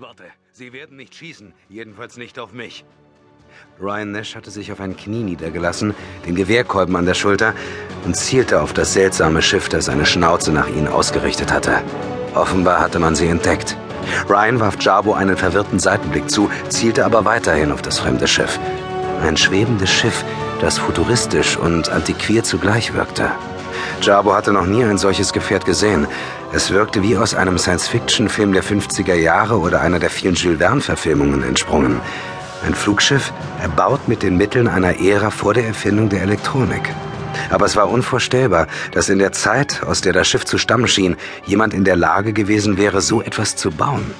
Warte, Sie werden nicht schießen, jedenfalls nicht auf mich. Ryan Nash hatte sich auf ein Knie niedergelassen, den Gewehrkolben an der Schulter und zielte auf das seltsame Schiff, das seine Schnauze nach ihnen ausgerichtet hatte. Offenbar hatte man sie entdeckt. Ryan warf Jabo einen verwirrten Seitenblick zu, zielte aber weiterhin auf das fremde Schiff. Ein schwebendes Schiff, das futuristisch und antiquiert zugleich wirkte. Jabo hatte noch nie ein solches Gefährt gesehen. Es wirkte wie aus einem Science-Fiction-Film der 50er Jahre oder einer der vielen Jules Verne-Verfilmungen entsprungen. Ein Flugschiff, erbaut mit den Mitteln einer Ära vor der Erfindung der Elektronik. Aber es war unvorstellbar, dass in der Zeit, aus der das Schiff zu stammen schien, jemand in der Lage gewesen wäre, so etwas zu bauen.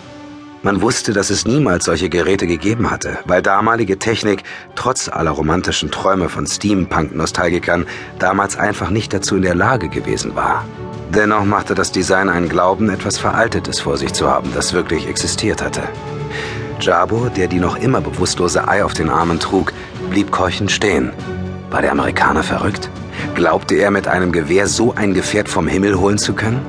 Man wusste, dass es niemals solche Geräte gegeben hatte, weil damalige Technik, trotz aller romantischen Träume von Steampunk-Nostalgikern, damals einfach nicht dazu in der Lage gewesen war. Dennoch machte das Design einen Glauben, etwas Veraltetes vor sich zu haben, das wirklich existiert hatte. Jabo, der die noch immer bewusstlose Ei auf den Armen trug, blieb keuchend stehen. War der Amerikaner verrückt? Glaubte er, mit einem Gewehr so ein Gefährt vom Himmel holen zu können?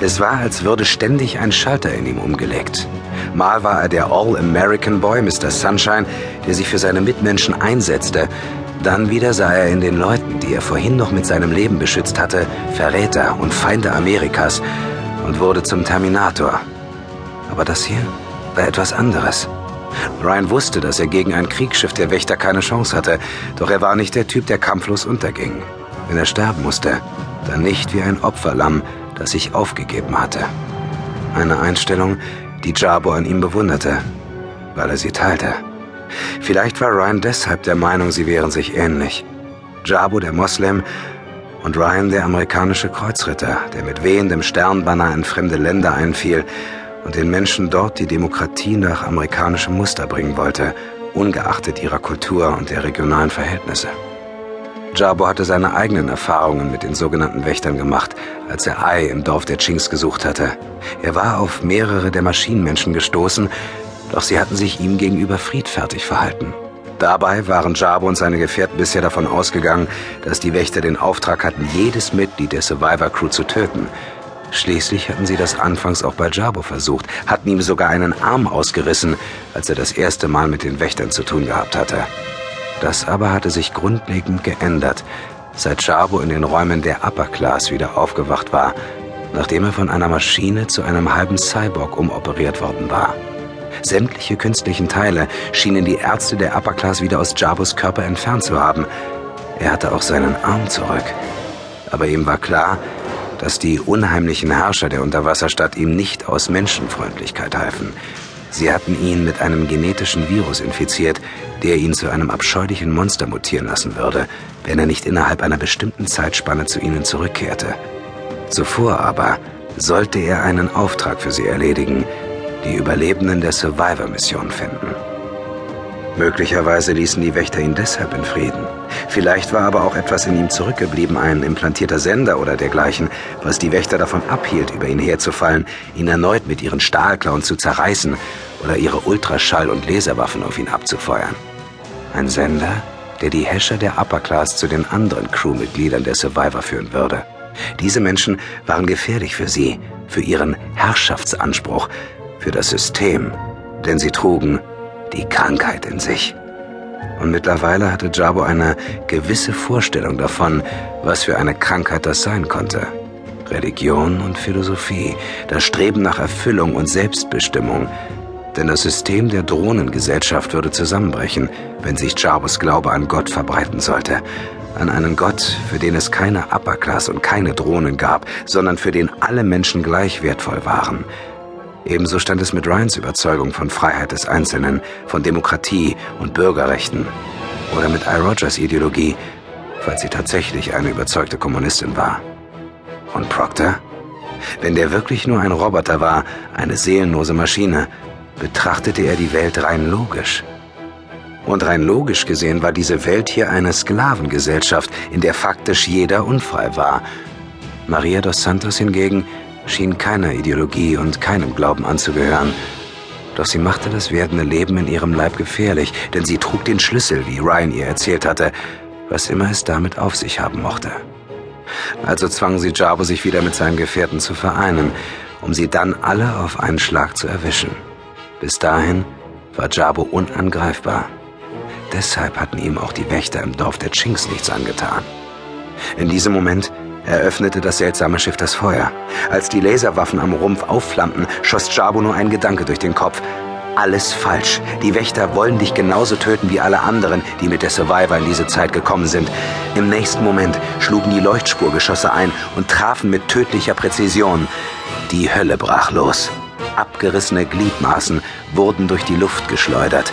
Es war, als würde ständig ein Schalter in ihm umgelegt. Mal war er der All-American Boy, Mr. Sunshine, der sich für seine Mitmenschen einsetzte. Dann wieder sah er in den Leuten, die er vorhin noch mit seinem Leben beschützt hatte, Verräter und Feinde Amerikas und wurde zum Terminator. Aber das hier war etwas anderes. Ryan wusste, dass er gegen ein Kriegsschiff der Wächter keine Chance hatte, doch er war nicht der Typ, der kampflos unterging. Wenn er sterben musste, dann nicht wie ein Opferlamm, das sich aufgegeben hatte. Eine Einstellung, die Jabo an ihm bewunderte, weil er sie teilte. Vielleicht war Ryan deshalb der Meinung, sie wären sich ähnlich. Jabo der Moslem und Ryan der amerikanische Kreuzritter, der mit wehendem Sternbanner in fremde Länder einfiel und den Menschen dort die Demokratie nach amerikanischem Muster bringen wollte, ungeachtet ihrer Kultur und der regionalen Verhältnisse. Jabo hatte seine eigenen Erfahrungen mit den sogenannten Wächtern gemacht, als er Ai im Dorf der Chinks gesucht hatte. Er war auf mehrere der Maschinenmenschen gestoßen, doch sie hatten sich ihm gegenüber friedfertig verhalten. Dabei waren Jabo und seine Gefährten bisher davon ausgegangen, dass die Wächter den Auftrag hatten, jedes Mitglied der Survivor Crew zu töten. Schließlich hatten sie das anfangs auch bei Jabo versucht, hatten ihm sogar einen Arm ausgerissen, als er das erste Mal mit den Wächtern zu tun gehabt hatte. Das aber hatte sich grundlegend geändert, seit Chabo in den Räumen der Upper Class wieder aufgewacht war, nachdem er von einer Maschine zu einem halben Cyborg umoperiert worden war. Sämtliche künstlichen Teile schienen die Ärzte der Upper Class wieder aus Jabos Körper entfernt zu haben. Er hatte auch seinen Arm zurück. Aber ihm war klar, dass die unheimlichen Herrscher der Unterwasserstadt ihm nicht aus Menschenfreundlichkeit halfen. Sie hatten ihn mit einem genetischen Virus infiziert, der ihn zu einem abscheulichen Monster mutieren lassen würde, wenn er nicht innerhalb einer bestimmten Zeitspanne zu ihnen zurückkehrte. Zuvor aber sollte er einen Auftrag für sie erledigen, die Überlebenden der Survivor-Mission finden. Möglicherweise ließen die Wächter ihn deshalb in Frieden. Vielleicht war aber auch etwas in ihm zurückgeblieben, ein implantierter Sender oder dergleichen, was die Wächter davon abhielt, über ihn herzufallen, ihn erneut mit ihren Stahlklauen zu zerreißen oder ihre Ultraschall- und Laserwaffen auf ihn abzufeuern. Ein Sender, der die Häscher der Upper Class zu den anderen Crewmitgliedern der Survivor führen würde. Diese Menschen waren gefährlich für sie, für ihren Herrschaftsanspruch, für das System, denn sie trugen die Krankheit in sich. Und mittlerweile hatte Jabo eine gewisse Vorstellung davon, was für eine Krankheit das sein konnte. Religion und Philosophie, das Streben nach Erfüllung und Selbstbestimmung. Denn das System der Drohnengesellschaft würde zusammenbrechen, wenn sich Jabos Glaube an Gott verbreiten sollte. An einen Gott, für den es keine Upper Class und keine Drohnen gab, sondern für den alle Menschen gleich wertvoll waren – Ebenso stand es mit Ryans Überzeugung von Freiheit des Einzelnen, von Demokratie und Bürgerrechten. Oder mit I. Rogers Ideologie, falls sie tatsächlich eine überzeugte Kommunistin war. Und Proctor? Wenn der wirklich nur ein Roboter war, eine seelenlose Maschine, betrachtete er die Welt rein logisch. Und rein logisch gesehen war diese Welt hier eine Sklavengesellschaft, in der faktisch jeder unfrei war. Maria dos Santos hingegen schien keiner Ideologie und keinem Glauben anzugehören. Doch sie machte das werdende Leben in ihrem Leib gefährlich, denn sie trug den Schlüssel, wie Ryan ihr erzählt hatte, was immer es damit auf sich haben mochte. Also zwang sie Jabo, sich wieder mit seinen Gefährten zu vereinen, um sie dann alle auf einen Schlag zu erwischen. Bis dahin war Jabo unangreifbar. Deshalb hatten ihm auch die Wächter im Dorf der Chinks nichts angetan. In diesem Moment eröffnete das seltsame Schiff das Feuer. Als die Laserwaffen am Rumpf aufflammten, schoss Jabo nur ein Gedanke durch den Kopf. Alles falsch. Die Wächter wollen dich genauso töten wie alle anderen, die mit der Survivor in diese Zeit gekommen sind. Im nächsten Moment schlugen die Leuchtspurgeschosse ein und trafen mit tödlicher Präzision. Die Hölle brach los. Abgerissene Gliedmaßen wurden durch die Luft geschleudert,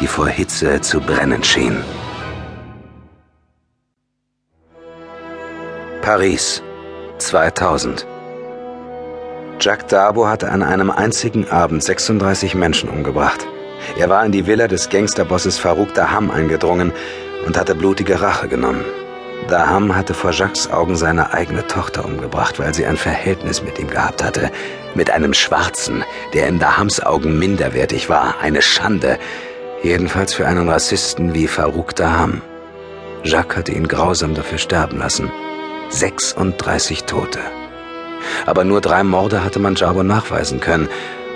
die vor Hitze zu brennen schien. Paris, 2000. Jacques Dabo hatte an einem einzigen Abend 36 Menschen umgebracht. Er war in die Villa des Gangsterbosses Farouk Daham eingedrungen und hatte blutige Rache genommen. Daham hatte vor Jacques Augen seine eigene Tochter umgebracht, weil sie ein Verhältnis mit ihm gehabt hatte. Mit einem Schwarzen, der in Dahams Augen minderwertig war. Eine Schande. Jedenfalls für einen Rassisten wie Farouk Daham. Jacques hatte ihn grausam dafür sterben lassen. 36 Tote. Aber nur drei Morde hatte man Jabo nachweisen können.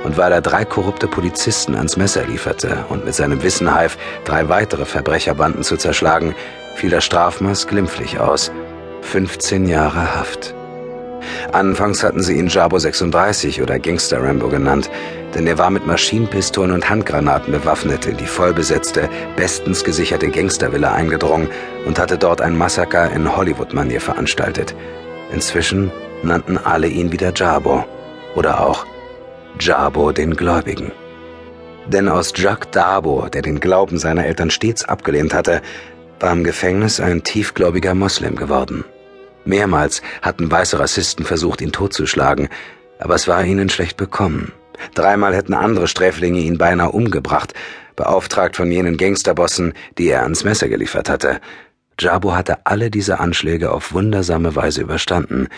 Und weil er drei korrupte Polizisten ans Messer lieferte und mit seinem Wissen half, drei weitere Verbrecherbanden zu zerschlagen, fiel das Strafmaß glimpflich aus. 15 Jahre Haft. Anfangs hatten sie ihn Jabo 36 oder Gangster Rambo genannt, denn er war mit Maschinenpistolen und Handgranaten bewaffnet in die vollbesetzte, bestens gesicherte Gangstervilla eingedrungen und hatte dort ein Massaker in Hollywood-Manier veranstaltet. Inzwischen nannten alle ihn wieder Jabo oder auch Jabo den Gläubigen. Denn aus Jacques Dabo, der den Glauben seiner Eltern stets abgelehnt hatte, war im Gefängnis ein tiefgläubiger Moslem geworden. Mehrmals hatten weiße Rassisten versucht, ihn totzuschlagen, aber es war ihnen schlecht bekommen. Dreimal hätten andere Sträflinge ihn beinahe umgebracht, beauftragt von jenen Gangsterbossen, die er ans Messer geliefert hatte. Jabo hatte alle diese Anschläge auf wundersame Weise überstanden.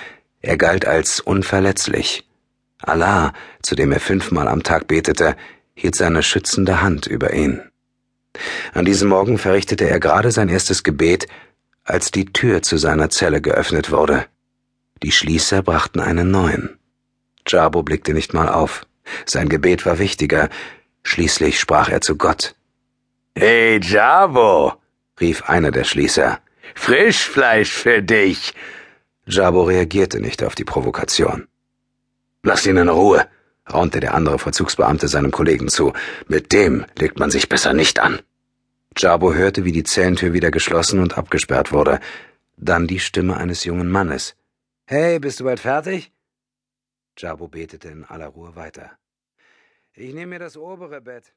Er galt als unverletzlich. Allah, zu dem er fünfmal am Tag betete, hielt seine schützende Hand über ihn. An diesem Morgen verrichtete er gerade sein erstes Gebet, als die Tür zu seiner Zelle geöffnet wurde. Die Schließer brachten einen neuen. Jabo blickte nicht mal auf. Sein Gebet war wichtiger. Schließlich sprach er zu Gott. Hey, Jabo, rief einer der Schließer. Frischfleisch für dich. Jabo reagierte nicht auf die Provokation. Lass ihn in Ruhe, raunte der andere Verzugsbeamte seinem Kollegen zu. Mit dem legt man sich besser nicht an. Jabo hörte, wie die Zellentür wieder geschlossen und abgesperrt wurde. Dann die Stimme eines jungen Mannes. Hey, bist du bald fertig? Jabo betete in aller Ruhe weiter. Ich nehme mir das obere Bett.